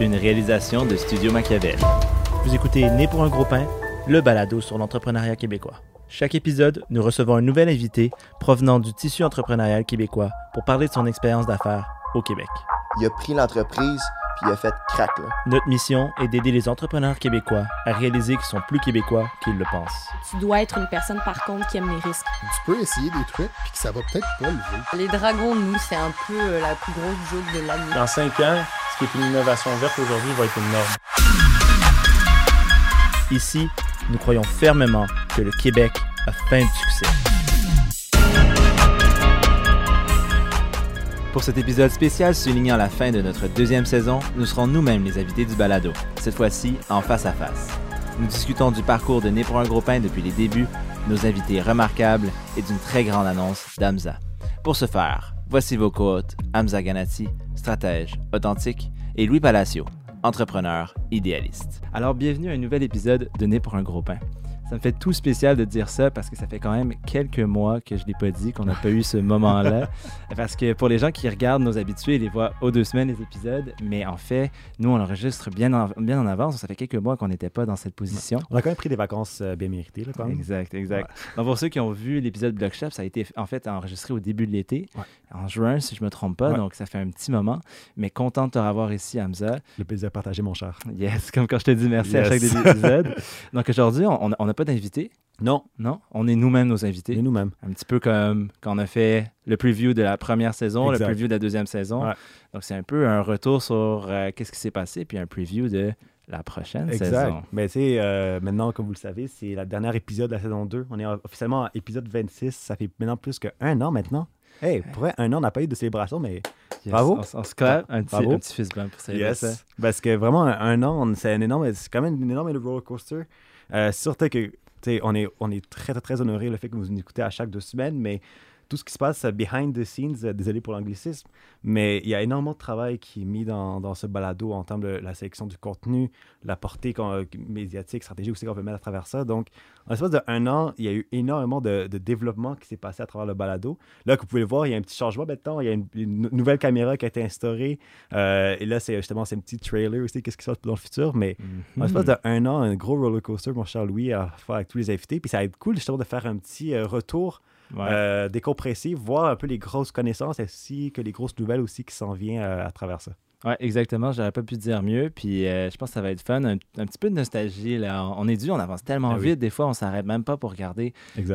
une réalisation de Studio Machiavel. Vous écoutez Né pour un gros pain, le balado sur l'entrepreneuriat québécois. Chaque épisode, nous recevons un nouvel invité provenant du tissu entrepreneurial québécois pour parler de son expérience d'affaires au Québec. Il a pris l'entreprise puis il a fait crack. Là. Notre mission est d'aider les entrepreneurs québécois à réaliser qu'ils sont plus québécois qu'ils le pensent. Tu dois être une personne, par contre, qui aime les risques. Tu peux essayer des trucs puis que ça va peut-être pas lever. Les dragons, nous, c'est un peu euh, la plus grosse joke de l'année. Dans cinq ans, ce qui est une innovation verte aujourd'hui va être une norme. Ici, nous croyons fermement que le Québec a faim de succès. Pour cet épisode spécial soulignant la fin de notre deuxième saison, nous serons nous-mêmes les invités du balado, cette fois-ci en face à face. Nous discutons du parcours de Né pour un gros pain depuis les débuts, nos invités remarquables et d'une très grande annonce d'Amza. Pour ce faire, voici vos côtes Hamza Ganati, stratège, authentique, et Louis Palacio, entrepreneur, idéaliste. Alors bienvenue à un nouvel épisode de Né pour un gros pain. Ça me fait tout spécial de dire ça parce que ça fait quand même quelques mois que je ne l'ai pas dit, qu'on n'a pas eu ce moment-là. parce que pour les gens qui regardent nos habitués, ils les voient aux deux semaines les épisodes. Mais en fait, nous, on enregistre bien en, bien en avance. Ça fait quelques mois qu'on n'était pas dans cette position. On a quand même pris des vacances euh, bien méritées, là, quand même. Exact, exact. Donc, pour ceux qui ont vu l'épisode Blockshop, ça a été en fait enregistré au début de l'été, en juin, si je ne me trompe pas. Donc, ça fait un petit moment. Mais content de te revoir ici, Hamza. Le plaisir partagé, mon cher. Yes, comme quand je te dis merci à chaque épisode. Donc, aujourd'hui, on n'a pas d'invité. Non. Non, on est nous-mêmes nos invités. Et nous-mêmes. Un petit peu comme quand on a fait le preview de la première saison, Exact. le preview de la deuxième saison. Ouais. Donc, c'est un peu un retour sur euh, qu'est-ce qui s'est passé, puis un preview de la prochaine Exact. saison. Mais tu sais, euh, maintenant, comme vous le savez, c'est la dernière épisode de la saison 2. On est officiellement à épisode 26. Ça fait maintenant plus qu'un an maintenant. Hey, pour vrai, un an, on n'a pas eu de célébration, mais Yes, Bravo. On, on se clappe un petit, Bravo. un petit fist bump pour célébrer ça. Parce que vraiment, un, un an, c'est un énorme, c'est quand même une énorme roller coaster. Euh, surtout que, on est, on est très, très, très honoré le fait que vous nous écoutez à chaque deux semaines, mais tout ce qui se passe behind the scenes, euh, désolé pour l'anglicisme, mais il y a énormément de travail qui est mis dans, dans ce balado en termes de la sélection du contenu, la portée qu'on- euh, médiatique, stratégique aussi qu'on veut mettre à travers ça. Donc, en l'espace de un an, il y a eu énormément de, de développement qui s'est passé à travers le balado. Là, comme vous pouvez le voir, il y a un petit changement maintenant. Il y a une, une nouvelle caméra qui a été instaurée. Euh, et là, c'est justement un petit trailer aussi, qu'est-ce qui se passe dans le futur. Mais en l'espace de un an, un gros roller coaster, mon cher Louis, à faire avec tous les invités. Puis ça va être cool justement de faire un petit euh, retour Ouais. euh, décompressé, voir un peu les grosses connaissances ainsi que les grosses nouvelles aussi qui s'en viennent euh, à travers ça? Ouais, exactement. J'aurais pas pu dire mieux. Puis euh, je pense que ça va être fun. Un, un petit peu de nostalgie. Là. On est dû, on avance tellement Ah oui. vite. Des fois, on s'arrête même pas pour regarder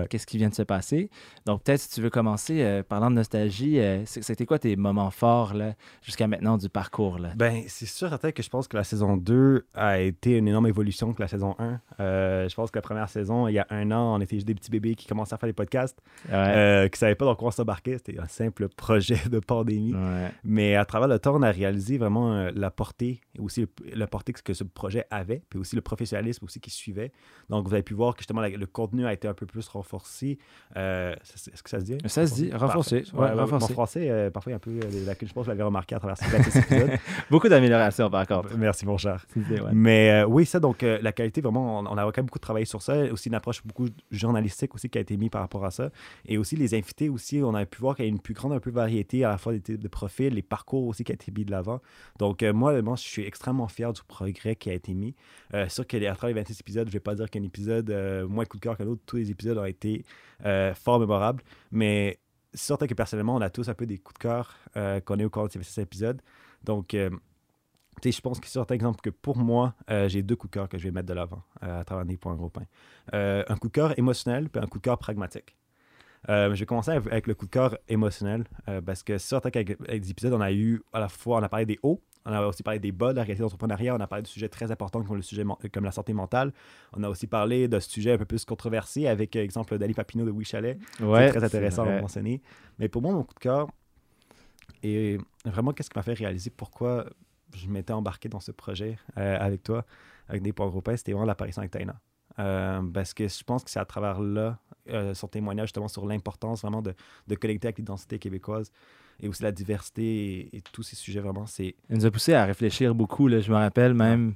qu'est-ce qui vient de se passer. Donc, peut-être si tu veux commencer, euh, parlant de nostalgie, euh, c'était quoi tes moments forts là, jusqu'à maintenant du parcours? Là? Ben, c'est sûr certain que je pense que la saison 2 a été une énorme évolution que la saison 1. Euh, je pense que la première saison, il y a un an, on était juste des petits bébés qui commençaient à faire des podcasts, Ouais. qui ne savaient pas dans quoi on s'embarquait. C'était un simple projet de pandémie. Ouais. Mais à travers le temps, on a réalisé vraiment euh, la portée et aussi le, la portée que ce projet avait, puis aussi le professionnalisme aussi qui suivait. Donc, vous avez pu voir que justement la- le contenu a été un peu plus renforcé. Euh, Est-ce que ça se dit? Ça se dit, renforcé. Ouais, Ouais, renforcé. Mon français, euh, parfois, il y a un peu euh, la je pense que vous l'avez remarqué à travers ces 26 épisodes. Beaucoup d'améliorations par contre. Merci, mon cher. Ouais. Mais euh, oui, ça, donc la qualité, vraiment, on, on a quand même beaucoup travaillé sur ça. Aussi une approche beaucoup journalistique aussi qui a été mise par rapport à ça. Et aussi les invités aussi, on a pu voir qu'il y a une plus grande un peu variété à la fois des types de profils, les parcours aussi qui a été mis de l'avant. Donc euh, moi, je suis extrêmement fier du progrès qui a été mis. Euh, sûr qu'à travers les 26 épisodes, je vais pas dire qu'un épisode euh, moins coup de cœur que l'autre. Tous les épisodes ont été euh, fort mémorables. Mais c'est certain que personnellement, on a tous un peu des coups de cœur qu'on est au cours de ces 26 épisodes. Donc, je pense que c'est certain exemple que pour moi, j'ai deux coups de cœur que je vais mettre de l'avant à travers des points gros pain. Euh, un coup de cœur émotionnel puis un coup de cœur pragmatique. Euh, je vais commencer avec, le coup de cœur émotionnel euh, parce que c'est certain qu'avec avec des épisodes, on a eu à la fois, on a parlé des hauts, on a aussi parlé des bas de la réalité d'entrepreneuriat, on a parlé de sujets très importants comme le sujet men- comme la santé mentale. On a aussi parlé de sujets un peu plus controversés avec, euh, exemple, Dali Papineau de Oui Chalet. Ouais, c'est très intéressant à mentionner. Mais pour moi, mon coup de cœur, et vraiment, qu'est-ce qui m'a fait réaliser pourquoi je m'étais embarqué dans ce projet euh, avec toi, avec des points gros pains, c'était vraiment l'apparition avec Taina. Euh, parce que je pense que c'est à travers là, euh, son témoignage justement sur l'importance vraiment de, connecter avec l'identité québécoise et aussi la diversité et, tous ces sujets vraiment, c'est nous a poussé à réfléchir beaucoup. Je me rappelle même,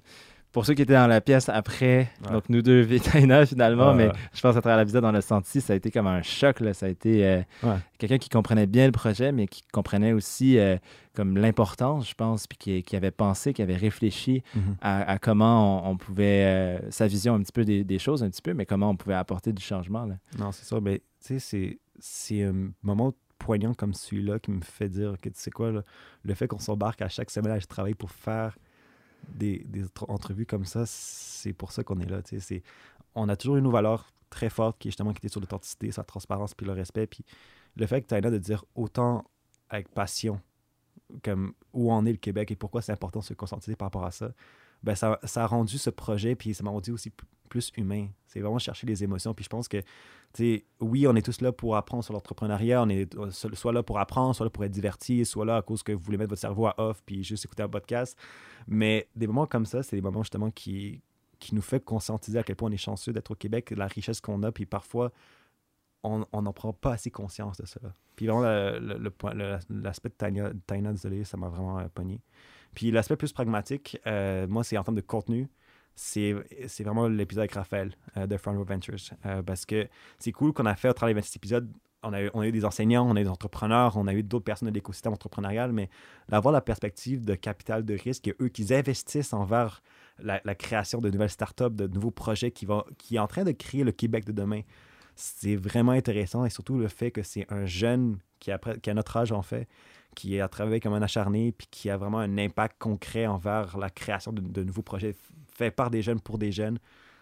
pour ceux qui étaient dans la pièce après, Ouais. donc nous deux, Vitaina finalement, Ouais, mais ouais. je pense à travers l'épisode, on l'a senti, ça a été comme un choc. Là. Ça a été euh, quelqu'un qui comprenait bien le projet, mais qui comprenait aussi euh, comme l'importance, je pense, puis qui, qui avait pensé, qui avait réfléchi Mhm. à, à comment on, on pouvait, euh, sa vision un petit peu des, des choses, un petit peu, mais comment on pouvait apporter du changement. Là. Non, c'est ça. Mais tu sais, c'est- c'est un moment poignant comme celui-là qui me fait dire que tu sais quoi, là, le fait qu'on s'embarque à chaque semaine à travailler pour faire des, des entre- entrevues comme ça, c'est pour ça qu'on est là. On a toujours une nos valeurs très fortes qui est justement qui était sur l'authenticité, sa transparence puis le respect. Puis le fait que tu là de dire autant avec passion comme où en est le Québec et pourquoi c'est important de se conscientiser par rapport à ça, ben ça, ça a rendu ce projet, puis ça m'a rendu aussi plus humain. C'est vraiment chercher les émotions. Puis je pense que, tu sais, oui, on est tous là pour apprendre sur l'entrepreneuriat. On est euh, so- soit là pour apprendre, soit là pour être diverti, soit là à cause que vous voulez mettre votre cerveau à off puis juste écouter un podcast. Mais des moments comme ça, c'est des moments justement qui, qui nous fait conscientiser à quel point on est chanceux d'être au Québec, la richesse qu'on a, puis parfois, on n'en prend pas assez conscience de cela. Puis vraiment, le- le- le le- l'aspect de Taina, désolé, ça m'a vraiment euh, pogné. Puis l'aspect plus pragmatique, euh, moi, c'est en termes de contenu, c'est vraiment l'épisode avec Raphaël euh, de Front Row Ventures. Euh, parce que c'est cool qu'on a fait au travers des 26 épisodes. On a, eu, des enseignants, on a eu des entrepreneurs, on a eu d'autres personnes de l'écosystème entrepreneurial, mais d'avoir la perspective de capital de risque eux qui investissent envers la, la création de nouvelles startups, de nouveaux projets qui, vont, qui est en train de créer le Québec de demain. C'est vraiment intéressant et surtout le fait que c'est un jeune qui a, pre- qui a notre âge en fait, qui a travaillé comme un acharné puis qui a vraiment un impact concret envers la création de, nouveaux projets faits par des jeunes pour des jeunes.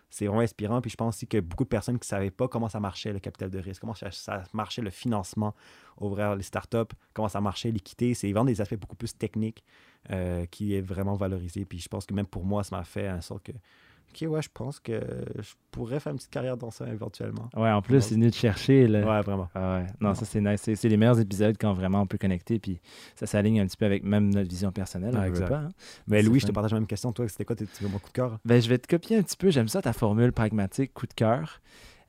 C'est vraiment inspirant. Puis je pense aussi que beaucoup de personnes qui ne savaient pas comment ça marchait le capital de risque, comment ça, marchait le financement, ouvrir les startups, comment ça marchait l'équité. C'est vraiment des aspects beaucoup plus techniques euh, qui est vraiment valorisé. Puis je pense que même pour moi, ça m'a fait en sorte que, OK, ouais, je pense que je pourrais faire une petite carrière dans ça éventuellement. Ouais, en plus, c'est venu de chercher. Là. Ouais, vraiment. Ah ouais. Non, Non. ça c'est nice. C'est, les meilleurs épisodes quand vraiment on peut connecter, puis ça s'aligne un petit peu avec même notre vision personnelle. Ah, on veut exact. pas, hein. Mais Louis, je te partage la même question. Toi, c'était quoi tes moments coup de cœur? Ben, je vais te copier un petit peu. J'aime ça, ta formule pragmatique, coup de cœur.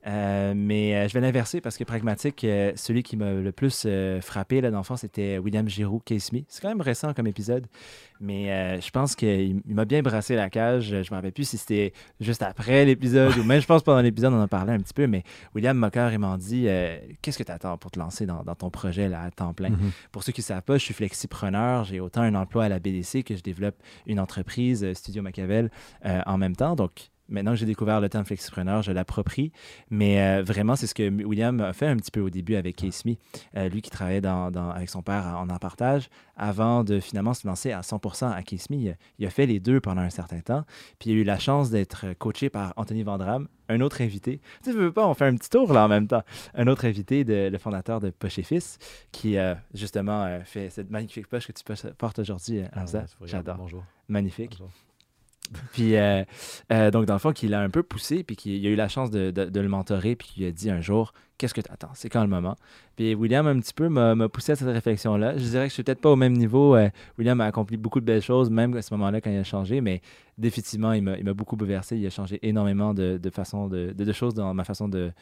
Euh, mais euh, je vais l'inverser parce que pragmatique, euh, celui qui m'a le plus frappé là, dans le fond, c'était William Giroux, Case Me. C'est quand même récent comme épisode, mais je pense qu'il il m'a bien brassé la cage. Je me rappelle plus si c'était juste après l'épisode ou même, je pense, pendant l'épisode, on en parlait un petit peu. Mais William m'a carrément dit euh, Qu'est-ce que tu attends pour te lancer dans, dans ton projet là, à temps plein? Pour ceux qui ne savent pas, je suis flexipreneur. J'ai autant un emploi à la BDC que je développe une entreprise, Studio Machiavel, en même temps. Donc, maintenant que j'ai découvert le terme flexipreneur, je l'approprie. Mais euh, vraiment, c'est ce que William a fait un petit peu au début avec Case Me. Euh, lui qui travaillait dans- dans- avec son père en en partage avant de finalement se lancer à 100% à Case Me. Il, a- il a fait les deux pendant un certain temps. Puis il a eu la chance d'être coaché par Anthony Vandram, un autre invité. Tu sais, je veux pas, on fait un petit tour là en même temps. Un autre invité, de, le fondateur de Poche et Fils, qui euh, justement euh, fait cette magnifique poche que tu portes aujourd'hui, euh, Hamza. J'adore. Magnifique. Bonjour. Puis, euh, euh, donc, dans le fond, qu'il a un peu poussé, puis qu'il a eu la chance de, le mentorer, puis qu'il a dit un jour Qu'est-ce que tu attends C'est quand le moment Puis, William, un petit peu, m'a poussé à cette réflexion-là. Je dirais que je suis peut-être pas au même niveau. Euh, William a accompli beaucoup de belles choses, même à ce moment-là, quand il a changé, mais définitivement, il m'a beaucoup bouleversé. Il a changé énormément de, façon de, choses dans ma façon de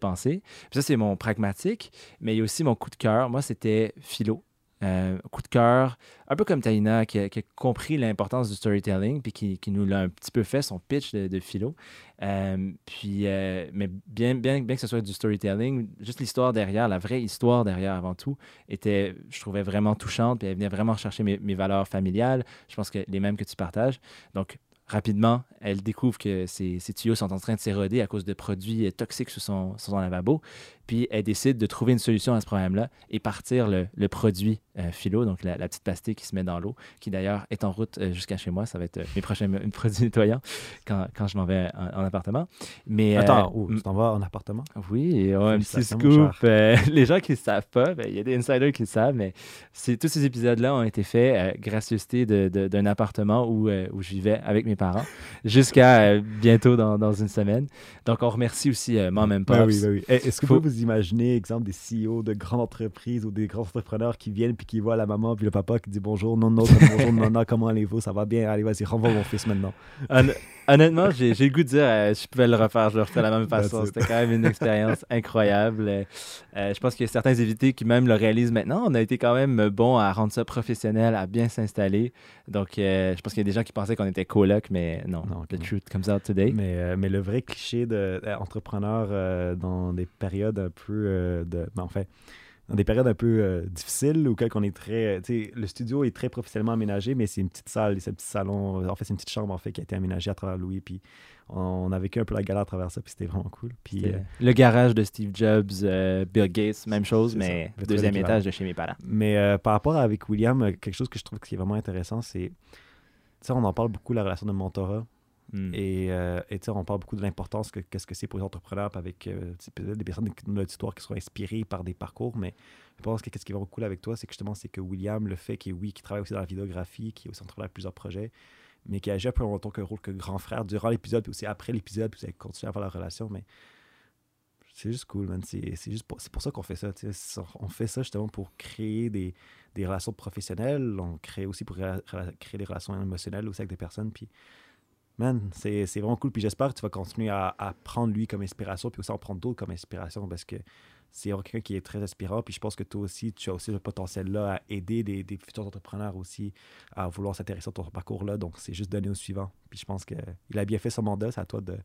penser. Puis, ça, c'est mon pragmatique, mais il y a aussi mon coup de cœur. Moi, c'était philo. Euh, coup de cœur, un peu comme Taina, qui a, compris l'importance du storytelling, puis qui, nous l'a un petit peu fait, son pitch de, de philo. Euh, puis, euh, mais bien, bien, que ce soit du storytelling, juste l'histoire derrière, la vraie histoire derrière avant tout, était, je trouvais vraiment touchante, puis elle venait vraiment chercher mes, valeurs familiales, je pense que les mêmes que tu partages. Donc, rapidement, elle découvre que ses, tuyaux sont en train de s'éroder à cause de produits toxiques sur son, sur son lavabo. Puis elle décide de trouver une solution à ce problème-là et partir le, le produit euh, philo, donc la, la petite pastille qui se met dans l'eau, qui d'ailleurs est en route euh, jusqu'à chez moi. Ça va être euh, mes prochains produits nettoyants quand, quand je m'en vais en, en appartement. Mais, euh, Attends, oh, tu t'en vas en appartement? oui, et on a un petit scoop. les gens qui ne savent pas, ben, il y a des insiders qui le savent, mais tous ces épisodes-là ont été faits gracieuseté d'un appartement où, où je vivais avec mes parents jusqu'à bientôt dans, dans une semaine. Donc, on remercie aussi Mom and Pops. Ben oui, ben oui. Eh, Est-ce que Faut- vous vous imaginez, exemple, des CEO de grandes entreprises ou des grands entrepreneurs qui viennent puis qui voient la maman puis le papa qui dit bonjour, non, non, bonjour, non, non, comment allez-vous, ça va bien, allez, vas-y, renvoie mon fils maintenant. Honnêtement, j'ai le goût de dire, euh, si je pouvais le refaire, je le referais de la même façon. it. C'était quand même une expérience incroyable. Euh, euh, je pense qu'il y a certains invités qui même le réalisent maintenant. On a été quand même bon à rendre ça professionnel, à bien s'installer. Donc, euh, je pense qu'il y a des gens qui pensaient qu'on était coloc, mais non, Non, the truth comes out today. Mais, mais le vrai cliché d'entrepreneur dans des périodes un peu de. ben, en fait, dans des périodes un peu euh, difficiles où on est très. sais, Le studio est très professionnellement aménagé, mais c'est une petite salle, c'est un petit salon. En fait, c'est une petite chambre en fait qui a été aménagée à travers Louis. Puis on a vécu un peu la galère à travers ça, puis c'était vraiment cool. Puis euh, Le garage de Steve Jobs, euh, Bill Gates, même chose, mais ça. deuxième étage de chez mes parents. Mais euh, par rapport avec William, euh, quelque chose que je trouve qui est vraiment intéressant, c'est. Tu sais, on en parle beaucoup, la relation de mentorat. Hmm. Et, euh, et on parle beaucoup de l'importance que qu'est-ce que c'est pour les entrepreneurs, avec euh, des personnes de notre histoire qui sont inspirées par des parcours. Mais je pense que ce qui est vraiment cool avec toi, c'est que justement, c'est que William, le fait qu'il oui, qui travaille aussi dans la vidéographie, qui est aussi entrepreneur à plusieurs projets, mais qui agit un peu en tant que rôle que grand frère durant l'épisode, puis aussi après l'épisode, puis vous avez continué à avoir la relation. Mais c'est juste cool, man. C'est juste pour, pour ça qu'on fait ça. On fait ça justement pour créer des, des relations professionnelles. On crée aussi pour créer des relations émotionnelles aussi avec des personnes. Puis, man, c'est vraiment cool. Puis j'espère que tu vas continuer à, prendre lui comme inspiration, puis aussi en prendre d'autres comme inspiration parce que c'est quelqu'un qui est très inspirant. Puis je pense que toi aussi, tu as aussi le potentiel là à aider des, des futurs entrepreneurs aussi à vouloir s'intéresser à ton parcours-là. Donc, c'est juste donner au suivant. Puis je pense qu'il a bien fait son mandat. C'est à toi de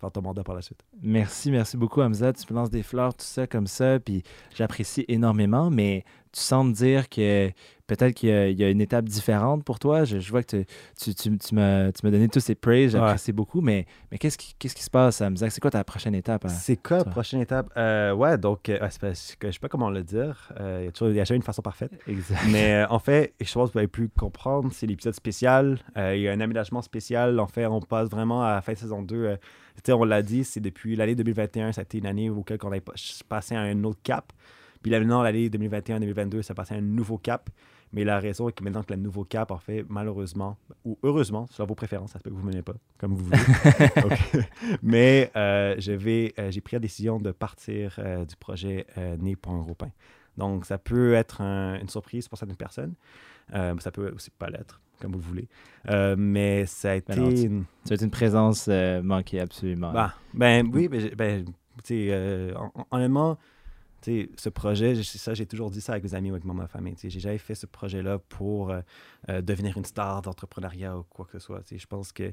faire ton mandat par la suite. Merci, merci beaucoup, Hamza. Tu me lances des fleurs, tout ça, comme ça, puis j'apprécie énormément, mais tu sembles dire que peut-être qu'il y, a- il y a une étape différente pour toi. Je, je vois que tu, tu, tu, tu m'as donné tous ces praises, j'apprécie beaucoup, mais, mais qu'est-ce qui, qui se passe, Hamza? C'est quoi ta prochaine étape? hein? C'est quoi la prochaine étape? Euh, ouais, donc, euh, que je sais pas comment le dire. Euh, Il y a toujours il y a jamais une façon parfaite. Exact. Mais en fait, je pense que vous avez pu comprendre, c'est l'épisode spécial. Il y a un aménagement spécial. En fait, on passe vraiment à la fin de saison 2. Euh, tu sais, on l'a dit, c'est depuis l'année 2021, ça a été une année auquel on a pas- passé à un autre cap. Puis là, maintenant, l'année 2021-2022, ça passé à un nouveau cap. Mais la raison est que maintenant que le nouveau cap, en fait, malheureusement, ou heureusement, selon vos préférences, ça peut que vous ne menez pas, comme vous voulez. Mais euh, je vais, euh, j'ai pris la décision de partir euh, du projet Né pour un gros pain. Donc, ça peut être un- une surprise pour certaines personnes. Ça peut aussi pas l'être, comme vous le voulez. Mais ça a été. Ben non, tu- une- une présence manquée, absolument. bah, ben oui, ben, ben, tu sais, euh, hon- hon- honnêtement, tu sais, ce projet, j'ai- ça, j'ai toujours dit ça avec mes amis ou avec ma famille. J'ai jamais fait ce projet-là pour euh, euh, devenir une star d'entrepreneuriat ou quoi que ce soit. Je pense que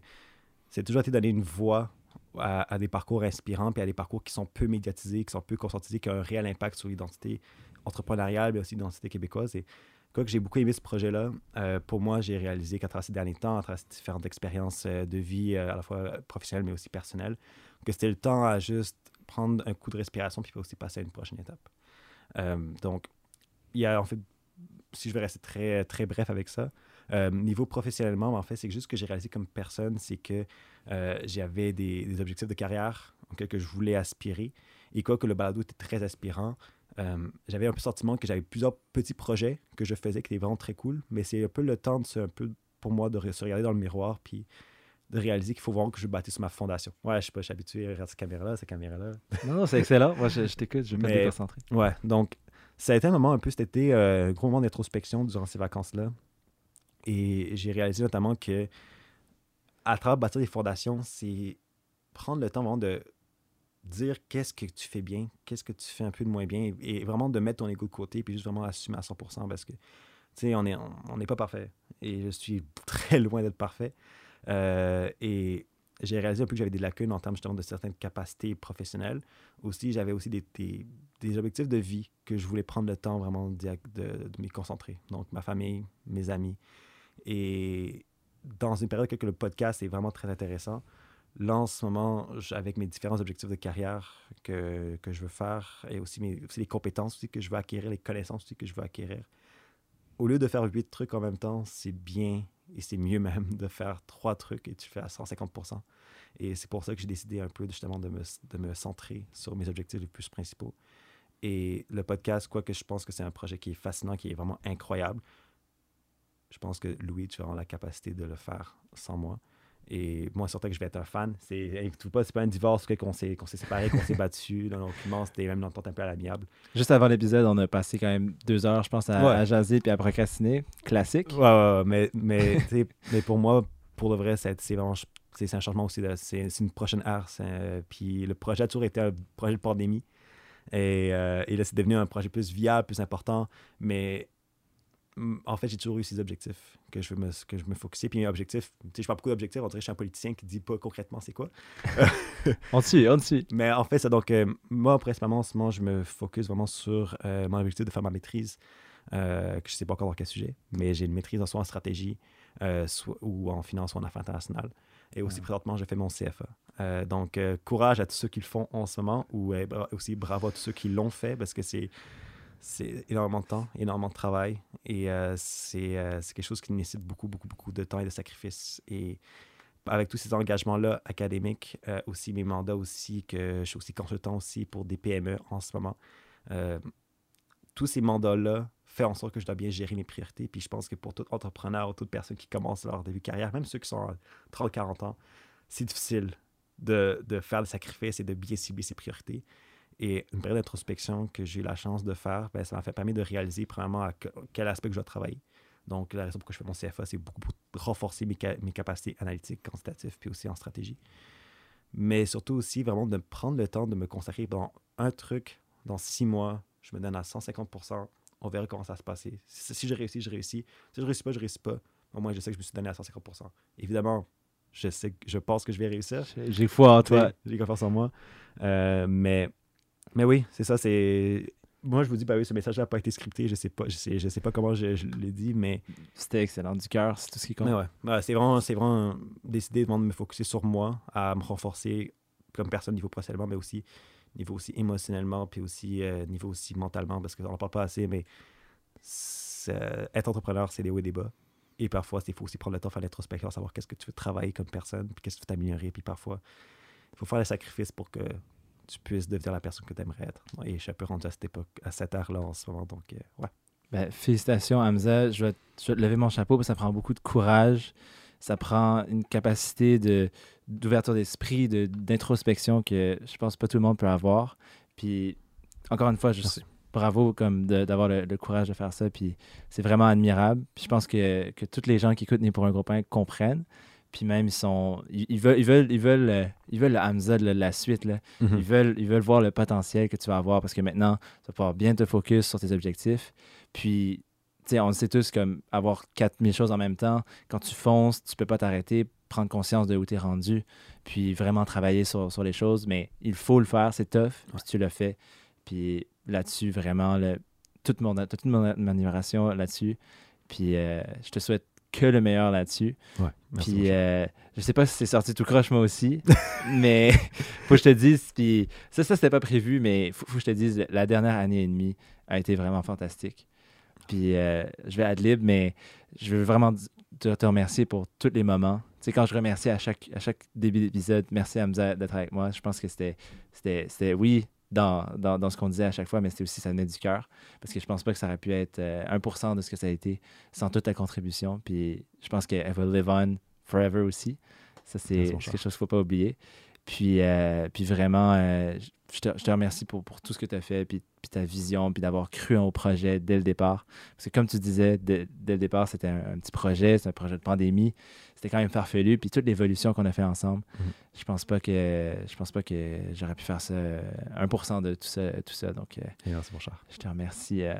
c'est toujours été donner une voix à, des parcours inspirants puis à des parcours qui sont peu médiatisés, qui sont peu conscientisés, qui ont un réel impact sur l'identité entrepreneuriale, mais aussi l'identité québécoise. Et quoi que j'ai beaucoup aimé ce projet-là, euh, pour moi, j'ai réalisé qu'à travers ces derniers temps, à travers ces différentes expériences de vie, à la fois professionnelles, mais aussi personnelles, que c'était le temps à juste prendre un coup de respiration puis aussi passer à une prochaine étape. Euh, donc, il y a en fait, si je vais rester très, très bref avec ça, euh, niveau professionnellement, en fait, c'est juste que j'ai réalisé comme personne, c'est que euh, j'avais des, objectifs de carrière auxquels que je voulais aspirer. Et quoi que le balado était très aspirant, euh, j'avais un peu le sentiment que j'avais plusieurs petits projets que je faisais qui étaient vraiment très cool, mais c'est un peu le temps de se, un peu pour moi de se regarder dans le miroir puis de réaliser qu'il faut vraiment que je bâtisse sur ma fondation. Ouais, je sais pas, je suis habitué à regarder cette caméra-là, cette caméra-là. Non, non, c'est excellent. Moi, je, je t'écoute, je vais Mais- déconcentrer. Ouais, donc ça a été un moment un peu cet été, euh, un gros moment d'introspection durant ces vacances-là. Et j'ai réalisé notamment que à travers bâtir des fondations, c'est prendre le temps vraiment de dire qu'est-ce que tu fais bien, qu'est-ce que tu fais un peu de moins bien, et vraiment de mettre ton ego de côté, puis juste vraiment assumer à 100% parce que, tu sais, on n'est on, n'est pas parfait. Et je suis très loin d'être parfait. Euh, et j'ai réalisé un peu que j'avais des lacunes en termes justement de certaines capacités professionnelles. Aussi, j'avais aussi des, des, objectifs de vie que je voulais prendre le temps vraiment ac- de, de m'y concentrer. Donc, ma famille, mes amis. Et dans une période que le podcast est vraiment très intéressant, là, en ce moment, avec mes différents objectifs de carrière que, que je veux faire et aussi, mes, aussi les compétences aussi que je veux acquérir, les connaissances aussi que je veux acquérir, au lieu de faire huit trucs en même temps, c'est bien et c'est mieux même de faire trois trucs et tu fais à 150% Et c'est pour ça que j'ai décidé un peu justement de me, de me centrer sur mes objectifs les plus principaux. Et le podcast, quoique je pense que c'est un projet qui est fascinant, qui est vraiment incroyable, je pense que Louis, tu as la capacité de le faire sans moi. Et moi, surtout que je vais être un fan. C'est tout pas, c'est pas un divorce qu'on s'est qu'on s'est séparés, qu'on s'est battu. Non, non, non, c'était même une entente un peu à l'amiable. Juste avant l'épisode, on a passé quand même deux heures, je pense, à, Ouais. à jaser puis à procrastiner. Classique. Ouais, ouais, ouais, mais, mais, mais pour moi, pour le vrai, c'est c'est vraiment. c'est c'est un changement aussi. C'est c'est une prochaine c'est- Puis le projet a toujours été un projet de pandémie. Et, euh, et là, c'est devenu un projet plus viable, plus important. Mais en fait, j'ai toujours eu ces objectifs que je veux me, que je me focusais. Puis un objectif, tu sais, je parle beaucoup d'objectifs. On dirait que je suis un politicien qui dit pas concrètement c'est quoi. On suit, on suit. Mais en fait, c'est donc, euh, moi, principalement, en ce moment, je me focus vraiment sur euh, mon objectif de faire ma maîtrise, euh, que je ne sais pas encore dans quel sujet, mais j'ai une maîtrise en soit en stratégie soit, ou en finance ou en affaires internationales. Et aussi, présentement, je fais mon CFA. Donc, courage à tous ceux qui le font en ce moment, ou aussi bravo à tous ceux qui l'ont fait, parce que c'est c'est énormément de temps, énormément de travail, et euh, c'est euh, c'est quelque chose qui nécessite beaucoup, beaucoup, beaucoup de temps et de sacrifices. Et avec tous ces engagements-là académiques, euh, aussi mes mandats aussi, que je suis aussi consultant aussi pour des PME en ce moment. euh, tous ces mandats-là font en sorte que je dois bien gérer mes priorités. Puis je pense que pour tout entrepreneur ou toute personne qui commence leur début de carrière, même ceux qui sont à 30-40 ans, c'est difficile de, de faire le sacrifice et de bien cibler ses priorités. Et une période d'introspection que j'ai eu la chance de faire, ben, ça m'a fait permis de réaliser premièrement à que- quel aspect que je dois travailler. Donc, la raison pour laquelle je fais mon CFA, c'est beaucoup pour renforcer mes, ca- mes capacités analytiques, quantitatives, puis aussi en stratégie. Mais surtout aussi, vraiment, de prendre le temps de me consacrer dans un truc, dans six mois, je me donne à 150% on verra comment ça va se passer. Si, je réussis, je réussis. Si je réussis pas, je réussis pas. Au moins, je sais que je me suis donné à 150% Évidemment, je sais, je pense que je vais réussir. J'ai- foi en toi. J'ai confiance en moi. Euh, mais, mais oui, c'est ça. C'est moi, je vous dis, bah oui, ce message n'a pas été scripté. Je sais pas, je sais, je sais pas comment je, je l'ai dit, mais, C'était excellent. Du cœur, c'est tout ce qui compte. mais ouais, Ouais, c'est vraiment, c'est vraiment décidé de me focuser sur moi, à me renforcer comme personne niveau professionnellement, mais aussi niveau aussi émotionnellement, puis aussi euh, niveau aussi mentalement, parce qu'on n'en parle pas assez, mais être entrepreneur, c'est des hauts et des bas. Et parfois, il faut aussi prendre le temps de faire l'introspection, savoir qu'est-ce que tu veux travailler comme personne, puis qu'est-ce que tu veux t'améliorer. Puis parfois, il faut faire le sacrifice pour que tu puisses devenir la personne que tu aimerais être. Et je suis un peu rendu à cette époque, à cette ère-là en ce moment. Donc, euh, ouais. Ben, félicitations, Hamza. Je vais, te- je vais te lever mon chapeau parce que ça prend beaucoup de courage. Ça prend une capacité de, d'ouverture d'esprit, de, d'introspection que je pense pas tout le monde peut avoir. Puis, encore une fois, je Merci. bravo comme de- d'avoir le, le courage de faire ça. Puis, c'est vraiment admirable. Puis, je pense que, que toutes les gens qui écoutent Né pour un gros pain comprennent. Puis même, ils sont. Ils, ils veulent, ils veulent, ils veulent, euh, ils veulent le Hamza, le- la suite. Là. Mhm. Ils, veulent, ils veulent voir le potentiel que tu vas avoir parce que maintenant, tu vas pouvoir bien te focus sur tes objectifs. Puis, tu sais, on le sait tous comme avoir 4000 choses en même temps. Quand tu fonces, tu peux pas t'arrêter, prendre conscience de où tu es rendu, puis vraiment travailler sur, sur les choses. Mais il faut le faire, c'est tough, puis tu le fais. Puis là-dessus, vraiment, le, toute, mon, toute mon admiration là-dessus. Puis euh, je te souhaite que le meilleur là-dessus. Ouais, Puis euh, je sais pas si c'est sorti tout croche moi aussi, mais faut que je te dise, puis ça, ça c'était pas prévu, mais faut, faut que je te dise, la dernière année et demie a été vraiment fantastique. Puis euh, je vais adlib, mais je veux vraiment te, te remercier pour tous les moments. Tu sais, quand je remercie à chaque, à chaque début d'épisode, merci Hamza d'être avec moi. Je pense que c'était, c'était, c'était oui, dans, dans, dans ce qu'on disait à chaque fois, mais c'était aussi, ça venait du cœur. Parce que je pense pas que ça aurait pu être euh, 1% de ce que ça a été sans toute ta contribution. Puis je pense qu'elle va live on forever aussi. Ça, c'est quelque chose qu'il ne faut pas oublier. Puis, euh, puis vraiment, euh, je, te, je te remercie pour, pour tout ce que tu as fait, puis, puis ta vision, puis d'avoir cru au projet dès le départ. Parce que comme tu disais, dès, dès le départ, c'était un, un petit projet, c'est un projet de pandémie. C'était quand même farfelu. Puis toute l'évolution qu'on a fait ensemble, Mhm. je pense pas que je pense pas que j'aurais pu faire ça euh, 1% de tout ça. Tout ça. Donc, euh, merci, mon cher. je te remercie euh,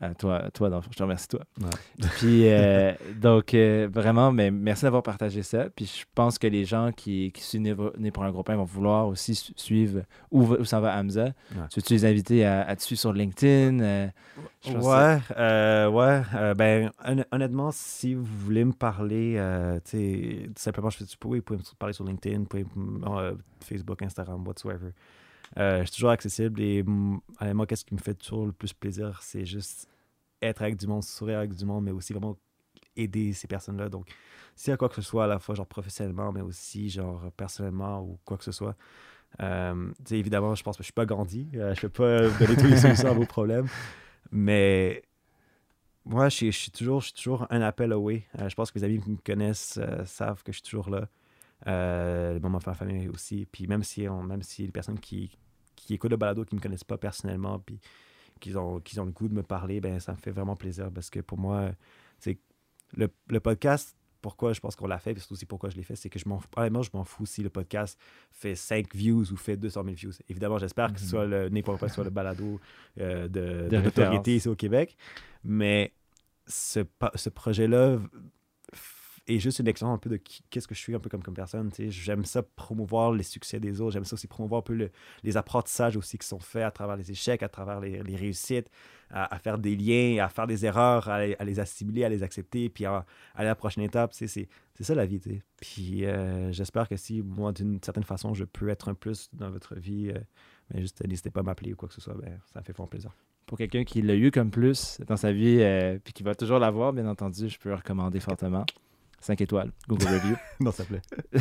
à toi, toi dans je te remercie toi. Ouais. Puis euh, donc euh, vraiment, mais merci d'avoir partagé ça. Puis je pense que les gens qui, qui sont nés, pour un gros pain vont vouloir aussi su- suivre où, où s'en va Hamza. Tu veux-tu les inviter à, à te suivre sur LinkedIn? Euh, Ouais, ouais. ben, hon- honnêtement, si vous voulez me parler, tu sais, tout simplement, je fais, vous pouvez me parler sur LinkedIn, vous pouvez m- Facebook, Instagram, whatsoever. Euh, je suis toujours accessible et mm, honnêtement, qu'est-ce qui me fait toujours le plus plaisir, c'est juste être avec du monde, sourire avec du monde, mais aussi vraiment aider ces personnes-là. Donc, s'il y a quoi que ce soit, à la fois genre professionnellement, mais aussi genre personnellement ou quoi que ce soit, euh, évidemment, je pense que je suis pas Gandhi, euh, je peux pas donner toutes les solutions à vos problèmes, mais moi, je suis, toujours, toujours un appel away. Euh, je pense que les amis qui me connaissent savent que je suis toujours là. Euh, les moments de ma famille aussi. Puis même si, on, même si les personnes qui, qui écoutent le balado, qui ne me connaissent pas personnellement, puis qu'ils ont, qu'ils ont le goût de me parler, ben ça me fait vraiment plaisir parce que pour moi, c'est le, le podcast, pourquoi je pense qu'on l'a fait, c'est aussi pourquoi je l'ai fait, c'est que je m'en honnêtement, je m'en fous si le podcast fait 5 views ou fait 200 000 views. Évidemment, j'espère que ce soit le soit le balado euh, de, l'autorité ici au Québec. Mais ce, ce projet-là est juste une expression un peu de qu'est-ce que je suis un peu comme, comme personne. J'aime ça promouvoir les succès des autres. J'aime ça aussi promouvoir un peu le- les apprentissages aussi qui sont faits à travers les échecs, à travers les, réussites, à, faire des liens, à faire des erreurs, à, les- assimiler, à les accepter, puis à, aller à la prochaine étape. C'est ça la vie. tu sais. Puis euh, j'espère que si moi, d'une certaine façon, je peux être un plus dans votre vie, euh, ben, juste n'hésitez pas à m'appeler ou quoi que ce soit. Ben, ça fait fort plaisir. Pour quelqu'un qui l'a eu comme plus dans sa vie, euh, puis qui va toujours l'avoir, bien entendu, je peux le recommander fortement. 5 étoiles, Google Review. non, ça plaît.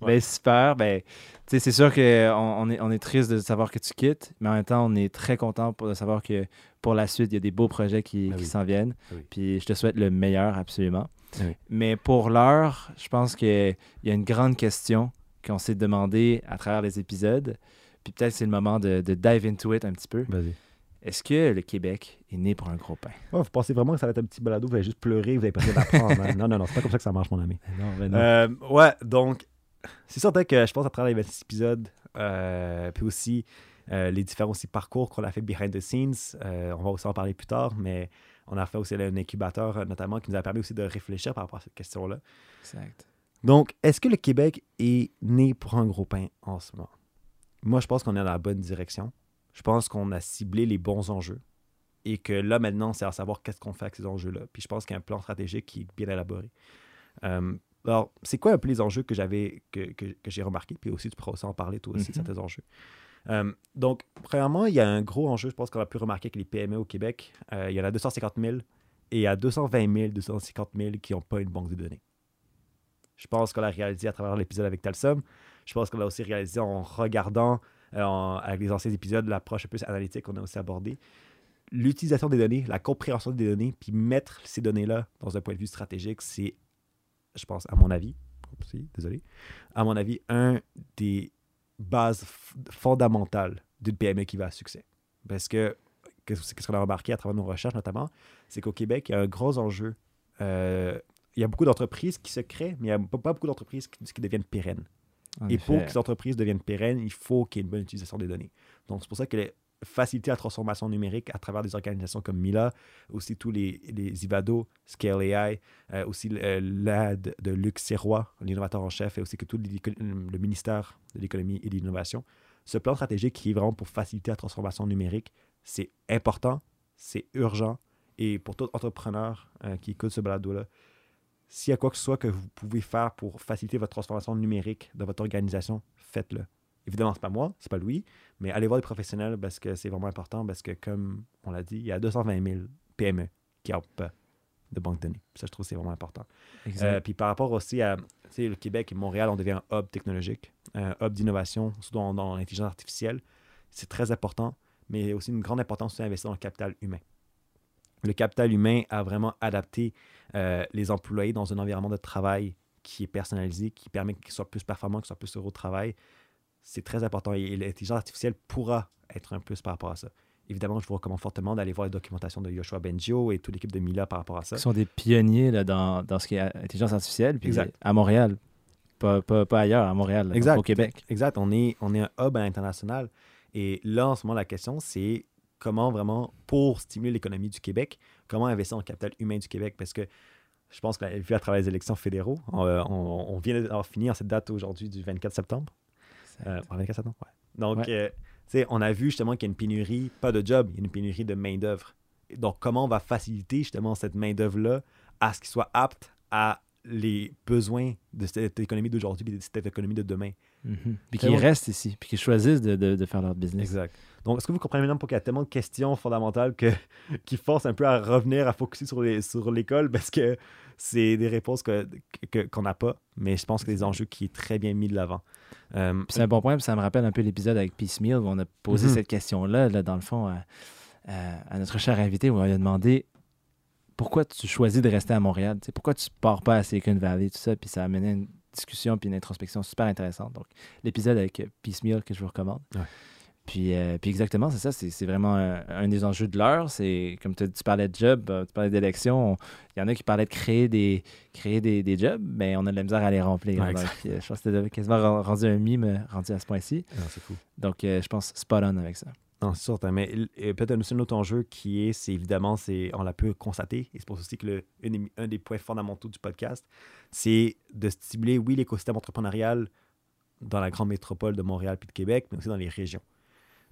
Ben, super. Ben, tu sais, c'est sûr qu'on on est, on est triste de savoir que tu quittes, mais en même temps, on est très content pour, de savoir que pour la suite, il y a des beaux projets qui, Ah qui oui. s'en viennent. Ah oui. Puis je te souhaite le meilleur, absolument. Ah oui. Mais pour l'heure, je pense qu'il y a une grande question qu'on s'est demandé à travers les épisodes. Puis peut-être c'est le moment de, de dive into it un petit peu. Vas-y. Est-ce que le Québec est né pour un gros pain? Ouais, vous pensez vraiment que ça va être un petit balado, vous allez juste pleurer, vous allez pas d'apprendre. hein? Non, non, non, c'est pas comme ça que ça marche, mon ami. Non, ben non. Euh, ouais, donc, c'est certain que je pense à travers les 26 épisodes, euh, puis aussi euh, les différents aussi parcours qu'on a fait behind the scenes, euh, on va aussi en parler plus tard, mais on a fait aussi un incubateur notamment qui nous a permis aussi de réfléchir par rapport à cette question-là. exact. Donc, est-ce que le Québec est né pour un gros pain en ce moment? Moi, je pense qu'on est dans la bonne direction. Je pense qu'on a ciblé les bons enjeux et que là, maintenant, c'est à savoir qu'est-ce qu'on fait avec ces enjeux-là. Puis je pense qu'il y a un plan stratégique qui est bien élaboré. Euh, alors, c'est quoi un peu les enjeux que j'avais, que, que, que j'ai remarqué? Puis aussi, tu pourras aussi en parler, toi aussi, Mhm. certains enjeux. Euh, donc, premièrement, il y a un gros enjeu, je pense qu'on a pu remarquer que les PME au Québec, euh, il y en a 250 000 et il y a 220 000, 250 000 qui n'ont pas une banque de données. Je pense qu'on l'a réalisé à travers l'épisode avec Talsum. Je pense qu'on l'a aussi réalisé en regardant, euh, avec les anciens épisodes, l'approche un peu analytique qu'on a aussi abordée. L'utilisation des données, la compréhension des données, puis mettre ces données-là dans un point de vue stratégique, c'est, je pense, à mon avis, désolé, à mon avis, un des bases fondamentales d'une PME qui va à succès. Parce que, qu'est-ce qu'on a remarqué à travers nos recherches notamment, c'est qu'au Québec, il y a un gros enjeu. Euh, il y a beaucoup d'entreprises qui se créent, mais il n'y a pas beaucoup d'entreprises qui deviennent pérennes. En Et pour que ces entreprises deviennent pérennes, il faut qu'il y ait une bonne utilisation des données. Donc, c'est pour ça que les- faciliter la transformation numérique à travers des organisations comme Mila, aussi tous les, les Ivado, Scale AI, euh, aussi euh, l'aide de Luc Serrois, l'innovateur en chef, et aussi que tout le ministère de l'économie et de l'innovation. Ce plan stratégique qui est vraiment pour faciliter la transformation numérique, c'est important, c'est urgent, et pour tout entrepreneur euh, qui écoute ce balado-là, s'il y a quoi que ce soit que vous pouvez faire pour faciliter votre transformation numérique dans votre organisation, faites-le. Évidemment, c'est pas moi, c'est pas Louis, mais allez voir des professionnels parce que c'est vraiment important parce que, comme on l'a dit, il y a 220 000 PME qui n'ont pas de banque de données. Ça, je trouve c'est vraiment important. Euh, puis par rapport aussi à le Québec et Montréal, on devient un hub technologique, un hub d'innovation, surtout dans, dans l'intelligence artificielle. C'est très important, mais il y a aussi une grande importance d'investir dans le capital humain. Le capital humain a vraiment adapté euh, les employés dans un environnement de travail qui est personnalisé, qui permet qu'ils soient plus performants, qu'ils soient plus heureux au travail. C'est très important et l'intelligence artificielle pourra être un plus par rapport à ça. Évidemment, je vous recommande fortement d'aller voir la documentation de Yoshua Bengio et toute l'équipe de Mila par rapport à ça. Qui sont des pionniers là, dans, dans ce qui est intelligence artificielle. Puis Exact. À Montréal. Pas, pas, pas ailleurs, à Montréal, Exact. au Québec. Exact. On est, on est un hub à l'international. Et là, en ce moment, la question, c'est comment vraiment, pour stimuler l'économie du Québec, comment investir le capital humain du Québec? Parce que je pense que, vu à travers les élections fédéraux, on, euh, on- on vient d'avoir fini en cette date aujourd'hui du 24 septembre. Euh, ouais, 24 septembre, ouais. Donc, Ouais. euh, on a vu justement qu'il y a une pénurie, pas de job, il y a une pénurie de main-d'œuvre. Donc, comment on va faciliter justement cette main-d'œuvre-là à ce qu'il soit apte à les besoins de cette économie d'aujourd'hui et de cette économie de demain? Mhm. Puis qu'ils restent ici, puis qu'ils choisissent de, de- de faire leur business. Exact. Donc, est-ce que vous comprenez maintenant pourquoi il y a tellement de questions fondamentales que, qui forcent un peu à revenir, à focuser sur, les, sur l'école? Parce que c'est des réponses que, que- qu'on n'a pas, mais je pense que c'est des enjeux qui est très bien mis de l'avant. Euh, c'est un bon point, puis ça me rappelle un peu l'épisode avec Piecemeal où on a posé Mhm. cette question-là, là, dans le fond, à, à- à notre cher invité, où on lui a demandé pourquoi tu choisis de rester à Montréal, pourquoi tu pars pas à Silicon Valley, tout ça, puis ça a amené une discussion puis une introspection super intéressante. Donc, l'épisode avec euh, Piecemeal que je vous recommande. Ouais. Puis, euh, puis exactement, c'est ça, c'est c'est vraiment un, un des enjeux de l'heure. C'est comme tu, tu parlais de job, euh, tu parlais d'élection, on- il y en a qui parlaient de créer des, créer des, des jobs, mais on a de la misère à les remplir. Ouais, Donc, exact. je pense que c'était quasiment ren- rendu un mime rendu à ce point-ci. C'est fou. Donc, euh, je pense spot on avec ça. Non, c'est sûr. Mais euh, peut-être aussi un autre enjeu qui est, c'est évidemment, c'est, on l'a pu constater, et c'est pour ça aussi que le, un, des- points fondamentaux du podcast, c'est de stimuler, oui, l'écosystème entrepreneurial dans la grande métropole de Montréal puis de Québec, mais aussi dans les régions.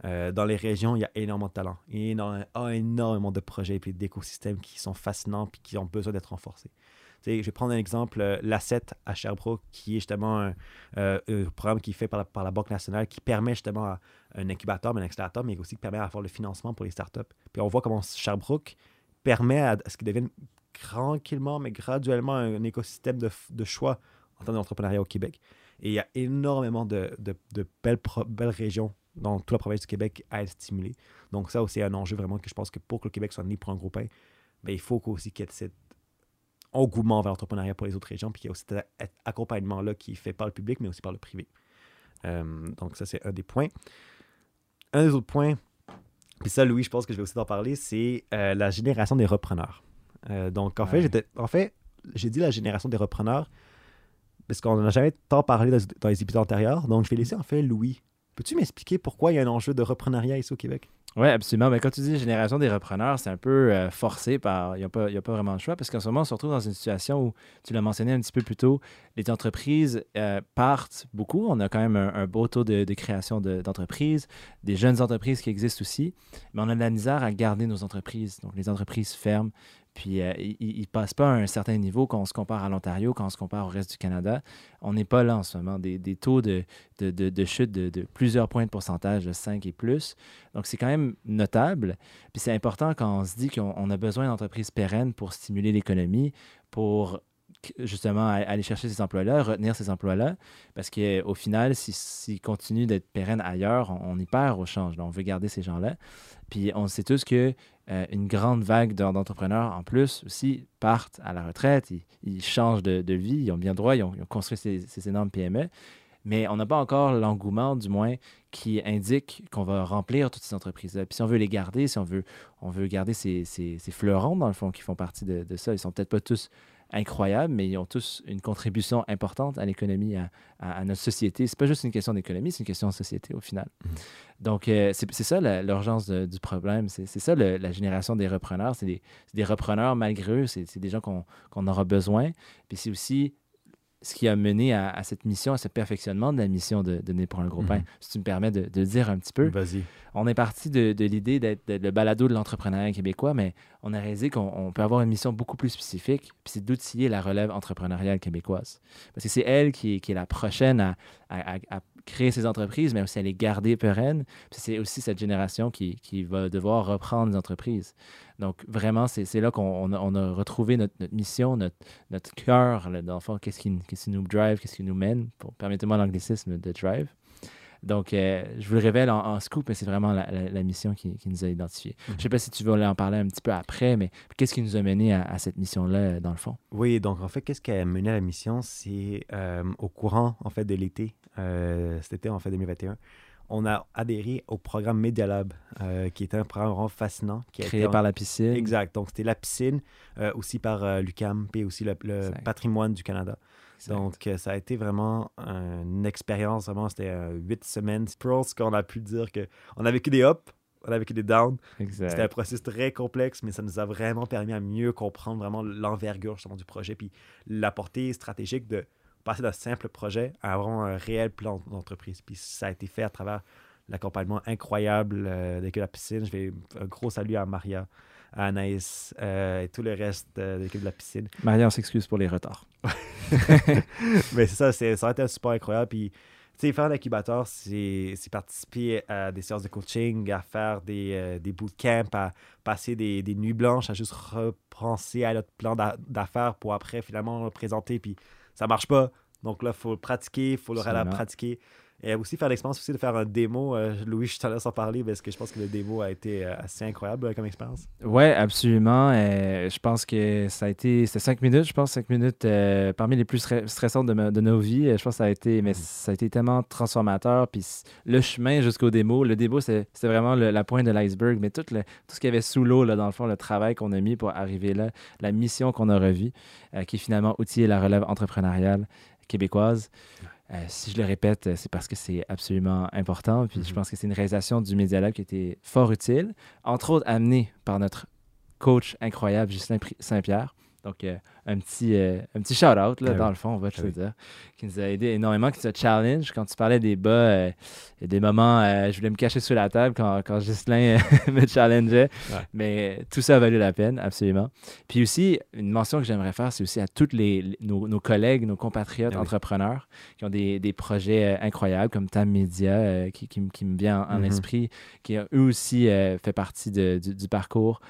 Euh, dans les régions, il y a énormément de talent, énormément, énormément de projets et d'écosystèmes qui sont fascinants puis qui ont besoin d'être renforcés. Je vais prendre un exemple, euh, l'Asset à Sherbrooke, qui est justement un, euh, un programme qui est fait par la, Banque nationale, qui permet justement un incubateur, un accélérateur, mais aussi qui permet d'avoir le financement pour les startups. Puis on voit comment Sherbrooke permet à, ce qu'ils deviennent tranquillement, mais graduellement un écosystème de, choix en termes d'entrepreneuriat au Québec. Et il y a énormément de, belles, régions dans toute la province du Québec à être stimulées. Donc ça aussi, un enjeu vraiment que je pense que pour que le Québec soit né pour un gros pain, ben, il faut aussi qu'il y ait cet engouement vers l'entrepreneuriat pour les autres régions, puis qu'il y a aussi cet accompagnement-là qui est fait par le public, mais aussi par le privé. Euh, donc ça, c'est un des points. Un des autres points, puis ça, Louis, je pense que je vais aussi t'en parler, c'est euh, la génération des repreneurs. Euh, donc, en fait, j'étais, en fait, j'ai dit la génération des repreneurs parce qu'on n'en a jamais tant parlé dans, dans les épisodes antérieurs. Donc, je vais laisser en fait Louis. Peux-tu m'expliquer pourquoi il y a un enjeu de reprenariat ici au Québec? Oui, absolument. Mais quand tu dis génération des repreneurs, c'est un peu euh, forcé par. Il n'y a, a pas vraiment de choix parce qu'en ce moment, on se retrouve dans une situation où, tu l'as mentionné un petit peu plus tôt, les entreprises euh, partent beaucoup. On a quand même un, beau taux de, création de- d'entreprises, des jeunes entreprises qui existent aussi, mais on a de la misère à garder nos entreprises. Donc, les entreprises ferment. Puis, euh, ils ne passent pas à un certain niveau quand on se compare à l'Ontario, quand on se compare au reste du Canada. On n'est pas là en ce moment. Des, des taux de, de, de- de chute de, plusieurs points de pourcentage, de 5 et plus. Donc, c'est quand même notable. Puis c'est important quand on se dit qu'on on a besoin d'entreprises pérennes pour stimuler l'économie, pour justement aller chercher ces emplois-là, retenir ces emplois-là, parce qu'au final, si- s'ils continuent d'être pérennes ailleurs, on, y perd au change. On veut garder ces gens-là. Puis on sait tous que euh, une grande vague d'en- d'entrepreneurs, en plus, aussi, partent à la retraite, ils, changent de, vie, ils ont bien droit, ils ont, construit ces, énormes PME, mais on n'a pas encore l'engouement, du moins, qui indique qu'on va remplir toutes ces entreprises-là. Puis si on veut les garder, si on veut, garder ces, fleurons, dans le fond, qui font partie de, ça, ils sont peut-être pas tous incroyables, mais ils ont tous une contribution importante à l'économie, à, à- à notre société. C'est pas juste une question d'économie, c'est une question de société au final. Donc, euh, c'est ça l'urgence du problème. C'est ça le- la génération des repreneurs. C'est des, repreneurs malgré eux. C'est des gens qu'on qu'on aura besoin. Puis c'est aussi ce qui a mené à, à cette mission, à ce perfectionnement de la mission de, de Né pour un gros pain. Mhm. Si tu me permets de, de dire un petit peu. Vas-y. On est parti de, de l'idée d'être le balado de l'entrepreneuriat québécois, mais on a réalisé qu'on on peut avoir une mission beaucoup plus spécifique, puis c'est d'outiller la relève entrepreneuriale québécoise. Parce que c'est elle qui est, qui est la prochaine à, à- à- à créer ces entreprises, mais aussi à les garder pérennes. C'est aussi cette génération qui, qui va devoir reprendre les entreprises. Donc vraiment, c'est c'est là qu'on on a, retrouvé notre, notre mission, notre, notre cœur, dans le fond, qu'est-ce qui, qu'est-ce qui nous drive, qu'est-ce qui nous mène, pour, permettez-moi l'anglicisme de drive. Donc, euh, je vous le révèle en, en scoop, mais c'est vraiment la, la- la mission qui, qui nous a identifiés. Je ne sais pas si tu veux en parler un petit peu après, mais qu'est-ce qui nous a mené à, à cette mission-là, dans le fond? Oui, donc en fait, qu'est-ce qui a mené à la mission? C'est euh, au courant en fait de l'été, euh, cet été en fait 2021, on a adhéré au programme Media Lab, euh, qui était un programme vraiment fascinant. Qui a Créé été en- par la piscine. Exact. Donc c'était la piscine, euh, aussi par euh, l'UCAM, puis aussi le, patrimoine du Canada. Exact. Donc, ça a été vraiment une expérience, vraiment, c'était huit semaines. Je pense qu'on a pu dire que on a vécu des ups, on a vécu des downs. C'était un processus très complexe, mais ça nous a vraiment permis à mieux comprendre vraiment l'envergure justement du projet, puis la portée stratégique de passer d'un simple projet à vraiment un réel plan d'entreprise. Puis ça a été fait à travers l'accompagnement incroyable euh, de l'équipe de la piscine. Je vais un gros salut à Maria, à Anaïs euh, et tout le reste euh, de l'équipe de la piscine. Maria, on s'excuse pour les retards. Mais c'est ça, c'est, ça a été un support incroyable. Puis, tu sais, faire un incubateur, c'est, c'est participer à des séances de coaching, à faire des, euh, des bootcamps, à passer des, des nuits blanches, à juste repenser à notre plan d'a- d'affaires pour après finalement le présenter. Puis, ça marche pas. Donc là, il faut le pratiquer, il faut le pratiquer. Et aussi faire l'expérience aussi de faire un démo. Euh, Louis, je te laisse en parler parce que je pense que le démo a été euh, assez incroyable euh, comme expérience. Oui, absolument. Euh, je pense que ça a été. C'était cinq minutes, je pense, cinq minutes euh, parmi les plus stre- stressantes de, nos vies. Je pense que ça a été, mais ça a été tellement transformateur. Puis le chemin jusqu'au démo, le démo, c'est- c'était vraiment le- la pointe de l'iceberg, mais tout, le- tout ce qu'il y avait sous l'eau, là, dans le fond, le travail qu'on a mis pour arriver là, la mission qu'on a revue, qui est finalement outiller la relève entrepreneuriale québécoise. Euh, si je le répète, euh, c'est parce que c'est absolument important. Puis je Mhm. pense que c'est une réalisation du Media Lab qui a été fort utile, entre autres amenée par notre coach incroyable, Justin Saint-Pierre. Donc, euh, un petit, euh, un petit shout-out, là, Ah dans oui. le fond, on va te Ah le oui. dire, qui nous a aidé énormément, qui nous a challenge. Quand tu parlais des bas, euh, y a des moments, euh, je voulais me cacher sous la table quand, quand Ghislain euh, me challengeait. Ouais. Mais tout ça a valu la peine, absolument. Puis aussi, une mention que j'aimerais faire, c'est aussi à tous les, les- nos, nos collègues, nos compatriotes Ah oui. entrepreneurs qui ont des, des projets euh, incroyables, comme Tam Media, euh, qui, qui, me vient en, en Mhm. esprit, qui eux aussi euh, fait partie de- du, du parcours.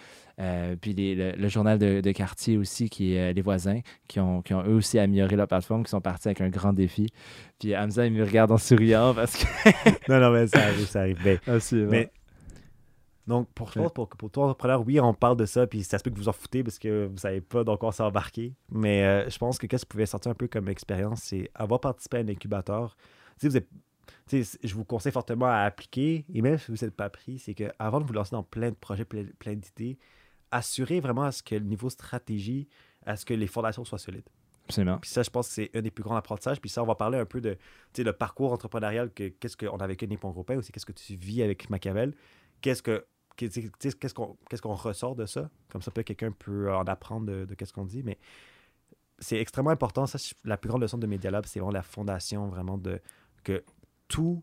Euh, puis les- le, le journal de, de quartier aussi, qui est euh, Les Voisins, qui ont, qui ont eux aussi amélioré leur plateforme, qui sont partis avec un grand défi. Puis Hamza, il me regarde en souriant parce que. non, non, mais ça arrive, ça arrive. Mais, Absolument. mais- donc, pour, je Ouais. pense pour, pour toi, entrepreneur, oui, on parle de ça, puis ça se peut que vous en foutez parce que vous savez pas dans quoi embarqué. Mais euh, je pense que qu'est-ce qui pouvait sortir un peu comme expérience, c'est avoir participé à un incubateur. Sais, vous êtes- je vous conseille fortement à appliquer, et même si vous n'êtes pas pris, c'est qu'avant de vous lancer dans plein de projets, plein, plein d'idées, assurez vraiment à ce que le niveau stratégie, à ce que les fondations soient solides. Absolument. Puis ça, je pense que c'est un des plus grands apprentissages. Puis ça, on va parler un peu de le parcours entrepreneurial, que, qu'est-ce qu'on a vécu Nippon Groupin, aussi qu'est-ce que tu vis avec Machiavel, qu'est-ce que qu'est-ce qu'on qu'est-ce qu'on ressort de ça? Comme ça, peut-être quelqu'un peut en apprendre de, de qu'est-ce qu'on dit. Mais c'est extrêmement important. Ça, la plus grande leçon de Media Lab, c'est vraiment la fondation, vraiment de que tout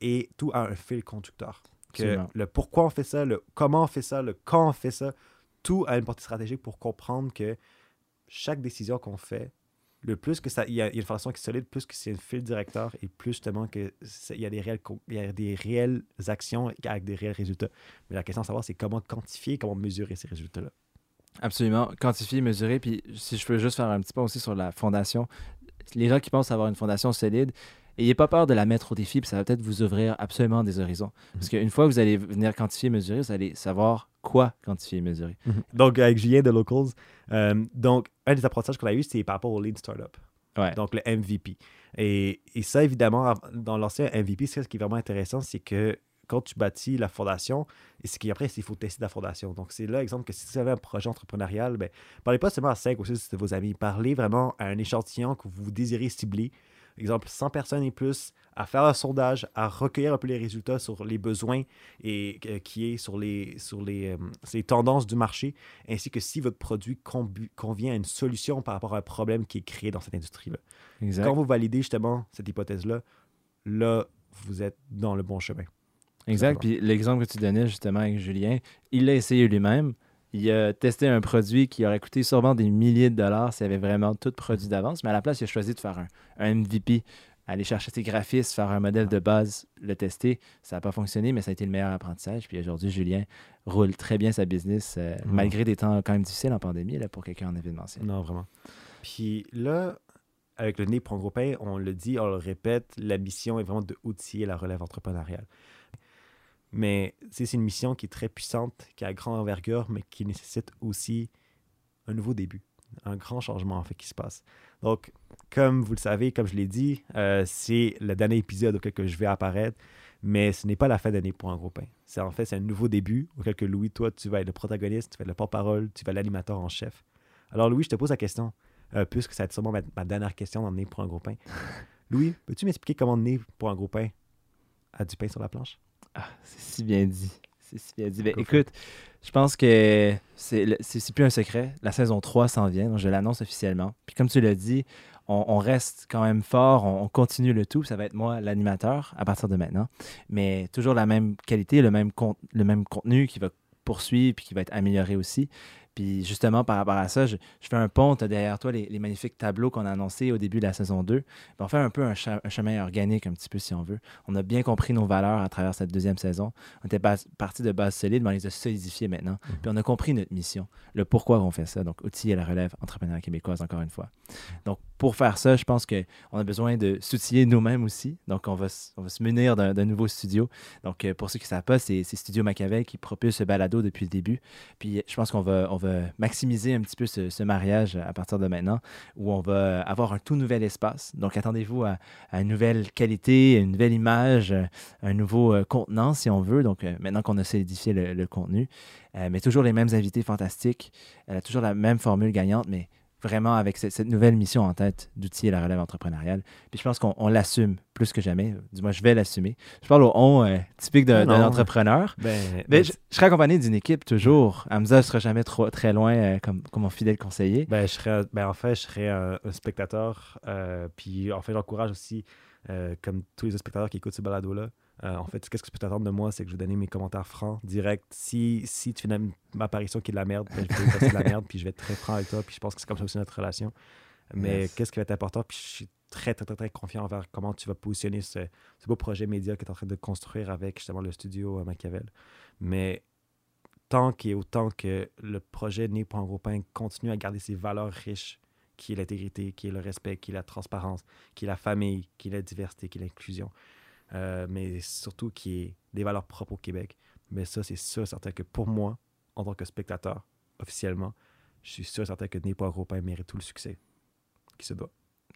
est tout a un fil conducteur. Que Absolument. le pourquoi on fait ça, le comment on fait ça, le quand on fait ça, tout a une portée stratégique pour comprendre que chaque décision qu'on fait, le plus que ça, il y, a une façon qui est solide, plus que c'est un fil directeur et plus justement que il y a des réelles, co- il y a des réelles actions avec des réels résultats. Mais la question à savoir, c'est comment quantifier, comment mesurer ces résultats-là. Absolument. Quantifier, mesurer. Puis si je peux juste faire un petit point aussi sur la fondation. Les gens qui pensent avoir une fondation solide, ayez pas peur de la mettre au défi, puis ça va peut-être vous ouvrir absolument des horizons. Parce qu'une fois que vous allez venir quantifier, mesurer, vous allez savoir quoi quantifier, mesurer. Donc, avec Julien de Locals, euh, donc, un des apprentissages qu'on a eu, c'est par rapport au Lean Startup. Ouais. Donc, le MVP. Et, et ça, évidemment, dans l'ancien MVP, ce qui est vraiment intéressant, c'est que quand tu bâtis la fondation, et c'est qu'après, il faut tester la fondation. Donc, c'est là, exemple, que si vous avez un projet entrepreneurial, ben, parlez pas seulement à 5 ou 6 de vos amis, parlez vraiment à un échantillon que vous désirez cibler. Exemple, 100 personnes et plus, à faire un sondage, à recueillir un peu les résultats sur les besoins et euh, qui est sur les, sur les, euh, sur les tendances du marché, ainsi que si votre produit convient à une solution par rapport à un problème qui est créé dans cette industrie-là. Quand vous validez justement cette hypothèse-là, là, vous êtes dans le bon chemin. Exact. Puis l'exemple que tu donnais justement avec Julien, il l'a essayé lui-même. Il a testé un produit qui aurait coûté sûrement des milliers de dollars s'il avait vraiment tout produit d'avance, mais à la place, il a choisi de faire un, un MVP, aller chercher ses graphistes, faire un modèle de base, le tester. Ça n'a pas fonctionné, mais ça a été le meilleur apprentissage. Puis aujourd'hui, Julien roule très bien sa business, euh, Mhm. malgré des temps quand même difficiles en pandémie là, pour quelqu'un en événementiel. Non, vraiment. Puis là, avec le nez pour un gros pain, on le dit, on le répète, la mission est vraiment de outiller la relève entrepreneuriale. Mais c'est une mission qui est très puissante, qui a grande envergure, mais qui nécessite aussi un nouveau début, un grand changement en fait qui se passe. Donc, comme vous le savez, comme je l'ai dit, euh, c'est le dernier épisode auquel que je vais apparaître, mais ce n'est pas la fin d'année pour un gros pain. C'est en fait c'est un nouveau début auquel que Louis, toi, tu vas être le protagoniste, tu vas être le porte-parole, tu vas être l'animateur en chef. Alors Louis, je te pose la question, euh, puisque ça va être sûrement ma, ma dernière question dans Né pour un gros pain. Louis, peux-tu m'expliquer comment Né pour un gros pain a du pain sur la planche? Ah, c'est si bien dit. Dit. Ben, écoute, je pense que c'est plus un secret. La saison 3 s'en vient, donc je l'annonce officiellement. Puis comme tu l'as dit, on, on reste quand même fort, on, on continue le tout. Ça va être moi l'animateur à partir de maintenant. Mais toujours la même qualité, le même, con- le même contenu qui va poursuivre puis qui va être amélioré aussi. Puis justement, par rapport à ça, je, je fais un pont. Tu as derrière toi les, les magnifiques tableaux qu'on a annoncés au début de la saison 2. Puis on fait un peu un, chemin organique, un petit peu, si on veut. On a bien compris nos valeurs à travers cette deuxième saison. On était bas- parti de bases solides, mais on les a solidifiées maintenant. Puis on a compris notre mission, le pourquoi on fait ça. Donc, outiller la relève entrepreneuriale québécoise, encore une fois. Donc, pour faire ça, je pense qu'on a besoin de s'outiller nous-mêmes aussi. Donc, on va, on va se munir d'un nouveau studio. Donc, euh, pour ceux qui ne savent pas, c'est c'est Studio Machiavel qui propulse ce balado depuis le début. Puis, je pense qu'on va, on va maximiser un petit peu ce, mariage à partir de maintenant, où on va avoir un tout nouvel espace. Donc, attendez-vous à, une nouvelle qualité, une nouvelle image, un nouveau euh, contenant, si on veut. Donc, euh, maintenant qu'on a solidifié le, le contenu, Euh, mais toujours les mêmes invités fantastiques, toujours la même formule gagnante, mais vraiment avec cette, cette nouvelle mission en tête d'outiller la relève entrepreneuriale. Puis je pense qu'on on l'assume plus que jamais. Du moins, je vais l'assumer. Je parle au on euh, typique d'un d'un entrepreneur. Ben, Mais je, je serai accompagné d'une équipe toujours. Hamza ne sera jamais trop, très loin euh, comme, comme mon fidèle conseiller. Ben, je serais, ben, en fait, je serais un, un spectateur. euh, puis, en fait, j'encourage aussi, euh, comme tous les autres spectateurs qui écoutent ce balado-là. Euh, en fait, qu'est-ce que tu peux t'attendre de moi, c'est que je vais donner mes commentaires francs, directs. Si, si tu fais une ma apparition qui est de la merde, ben, je vais c'est de la merde, puis je vais être très franc avec toi. Puis, je pense que c'est comme ça aussi notre relation. Mais Yes. qu'est-ce qui va être important? Puis, je suis très, très, très, très confiant envers comment tu vas positionner ce, ce beau projet média que tu es en train de construire avec justement le studio euh, Machiavel. Mais tant et autant que le projet Né pour un gros pain continue à garder ses valeurs riches, qui est l'intégrité, qui est le respect, qui est la transparence, qui est la famille, qui est la diversité, qui est l'inclusion, euh, mais surtout qui est des valeurs propres au Québec. Mais ça, c'est sûr certain que pour moi, en tant que spectateur, officiellement, je suis sûr et certain que Né pour un gros pain mérite tout le succès qui se doit.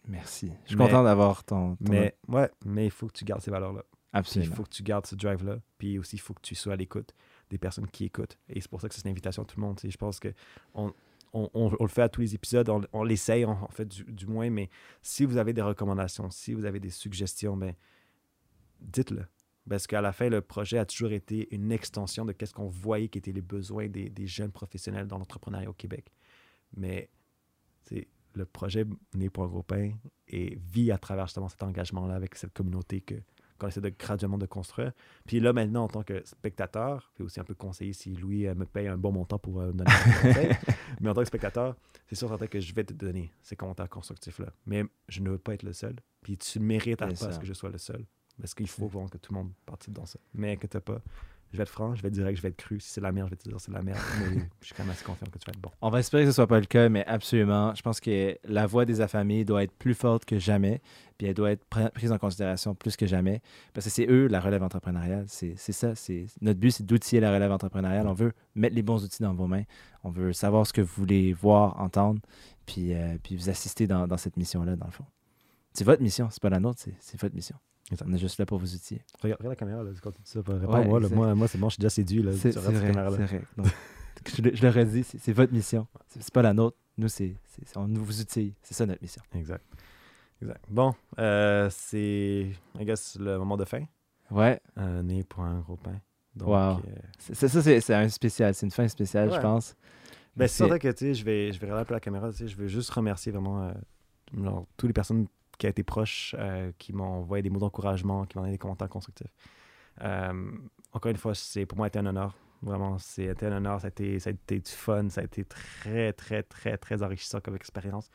Merci. Je suis Mais- content d'avoir ton, ton- Mais ouais, mais il faut que tu gardes ces valeurs-là. Puis il Absolument. faut que tu gardes ce drive-là. Puis aussi, il faut que tu sois à l'écoute des personnes qui écoutent. Et c'est pour ça que c'est une invitation à tout le monde. Je pense que on, on, on- on le fait à tous les épisodes, on, on l'essaye en, en fait du, du moins, mais si vous avez des recommandations, si vous avez des suggestions, ben, dites-le. Parce qu'à la fin, le projet a toujours été une extension de qu'est-ce qu'on voyait qui étaient les besoins des, des jeunes professionnels dans l'entrepreneuriat au Québec. Mais le projet né pour un gros pain et vit à travers justement cet engagement-là avec cette communauté que qu'on essaie de graduellement de construire. Puis là, maintenant, en tant que spectateur, puis aussi un peu conseiller si Louis euh, me paye un bon montant pour euh, me donner un conseil, mais en tant que spectateur, c'est sûr certain que je vais te donner ces commentaires constructifs-là. Mais je ne veux pas être le seul. Puis tu mérites à pas ça. que je sois le seul. Parce qu'il faut vraiment que tout le monde participe dans ça. Mais inquiète pas, je vais être franc, je vais être direct, je vais être cru. Si c'est la merde, je vais te dire c'est la merde. Mais je suis quand même assez confiant que tu vas être bon. On va espérer que ce soit pas le cas, mais absolument. Je pense que la voix des affamés doit être plus forte que jamais, puis elle doit être prise en considération plus que jamais, parce que c'est eux la relève entrepreneuriale. C'est ça. Notre but, c'est d'outiller la relève entrepreneuriale. On veut mettre les bons outils dans vos mains. On veut savoir ce que vous voulez voir, entendre, puis, euh, puis vous assister dans, dans cette mission-là, dans le fond. C'est votre mission, c'est pas la nôtre, c'est votre mission. On est juste là pour vous outiller. Regarde, regarde la caméra, là, quand tu dis ça. Réponds Ouais, moi, moi, moi c'est bon, je suis déjà séduit. Là, C'est vrai, vrai. Donc, je, le, je le redis, c'est votre mission. C'est pas la nôtre. Nous, c'est on vous outille. C'est ça notre mission. Exact. Exact. Bon, euh, c'est, I guess, le moment de fin. Ouais. Euh, né pour un gros pain. Donc, Wow. euh, C'est- Ça, ça, c'est un spécial. C'est une fin spéciale, je pense. ben, C'est- vrai que, je vais, je vais regarder un peu la caméra, je veux juste remercier vraiment euh, genre, toutes les personnes qui ont été proches, euh, qui m'ont envoyé des mots d'encouragement, qui m'ont donné des commentaires constructifs. Euh, encore une fois, c'est pour moi, été un honneur. Vraiment, c'est un honneur. Ça a, été, ça a été du fun. Ça a été très, très, très, très enrichissant comme expérience.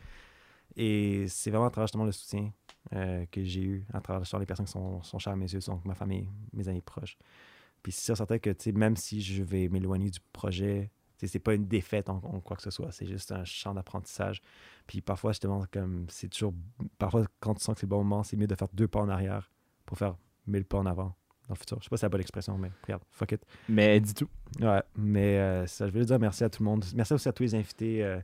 Et c'est vraiment à travers justement le soutien euh, que j'ai eu, à travers justement les personnes qui sont, chères à mes yeux, donc ma famille, mes amis proches. Puis c'est sûr certain que, même si je vais m'éloigner du projet, c'est pas une défaite en, en quoi que ce soit, c'est juste un champ d'apprentissage. Puis parfois, justement, comme c'est toujours. Parfois, quand tu sens que c'est le bon moment, c'est mieux de faire deux pas en arrière pour faire mille pas en avant dans le futur. Je sais pas si c'est la bonne expression, mais regarde, fuck it. Mais dis tout. Ouais, mais euh, ça, je veux dire merci à tout le monde. Merci aussi à tous les invités. euh,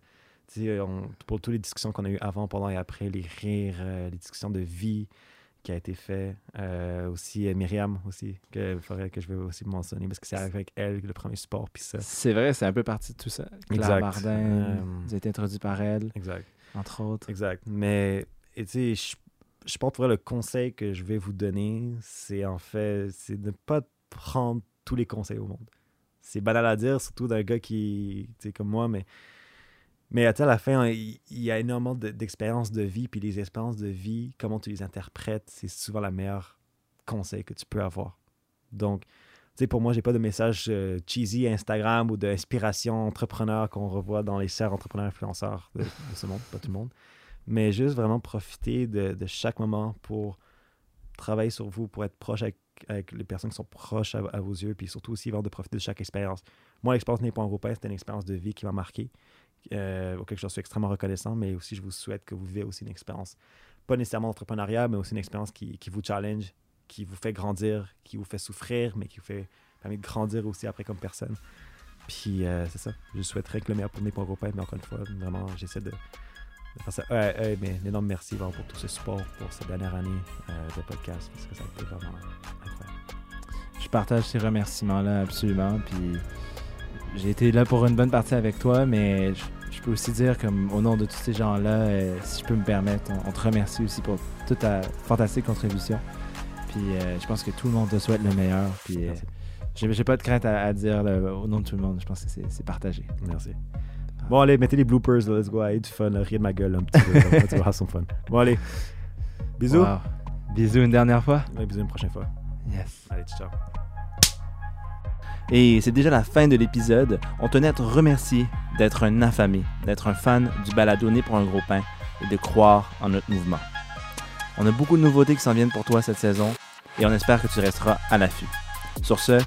on- pour toutes les discussions qu'on a eues avant, pendant et après, les rires, euh, les discussions de vie qui a été fait. Euh, aussi euh, Myriam aussi, que faudrait que je vais aussi mentionner parce que c'est avec elle le premier support. Puis ça. C'est vrai, c'est un peu parti de tout ça. Claire. Bardin, Euh, vous avez été introduit par elle, Exact. entre autres. Exact. Mais, tu sais, je, je pense vrai, le conseil que je vais vous donner, c'est en fait, c'est de ne pas prendre tous les conseils au monde. C'est banal à dire, surtout d'un gars qui, tu sais, comme moi, mais, mais tu à la fin, il, y a énormément de- d'expériences de vie, puis les expériences de vie, comment tu les interprètes, c'est souvent la meilleure conseil que tu peux avoir. Donc, sais, pour moi, j'ai pas de message euh, cheesy Instagram ou d'inspiration entrepreneur qu'on revoit dans les serres entrepreneurs influenceurs de, ce monde, pas tout le monde. Mais juste vraiment profiter de, chaque moment pour travailler sur vous, pour être proche avec, les personnes qui sont proches à, à vos yeux, puis surtout aussi vraiment de profiter de chaque expérience. Moi, l'expérience n'est pas européenne, c'était une expérience de vie qui m'a marqué, euh, auquel je suis extrêmement reconnaissant, mais aussi je vous souhaite que vous vivez aussi une expérience, pas nécessairement d'entrepreneuriat, mais aussi une expérience qui, qui vous challenge, qui vous fait grandir, qui vous fait souffrir, mais qui vous fait permet de grandir aussi après comme personne. Puis euh, c'est ça. Je souhaiterais que le meilleur pour mes européens, mais encore une fois, vraiment, j'essaie de, faire ça. Ouais, ouais, mais un énorme merci pour tout ce support pour cette dernière année euh, de podcast, parce que ça a été vraiment incroyable. Je partage ces remerciements-là absolument. Puis j'ai été là pour une bonne partie avec toi, mais je, je peux aussi dire comme au nom de tous ces gens-là, euh, si je peux me permettre, on, on te remercie aussi pour toute ta fantastique contribution. Puis euh, je pense que tout le monde te souhaite le meilleur. Puis euh, j'ai pas de crainte à, à dire là, au nom de tout le monde. Je pense que c'est partagé. Merci. Bon, allez, mettez les bloopers, là, let's go. Ayez du fun, riez de ma gueule un petit peu. tu vas fun. Bon, allez. Bisous. Wow. Bisous une dernière fois. Ouais, bisous une prochaine fois. Yes. Allez, ciao. Et c'est déjà la fin de l'épisode. On tenait à te remercier d'être un affamé, d'être un fan du balado Né pour un gros pain et de croire en notre mouvement. On a beaucoup de nouveautés qui s'en viennent pour toi cette saison et on espère que tu resteras à l'affût. Sur ce,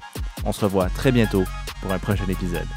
on se revoit très bientôt pour un prochain épisode.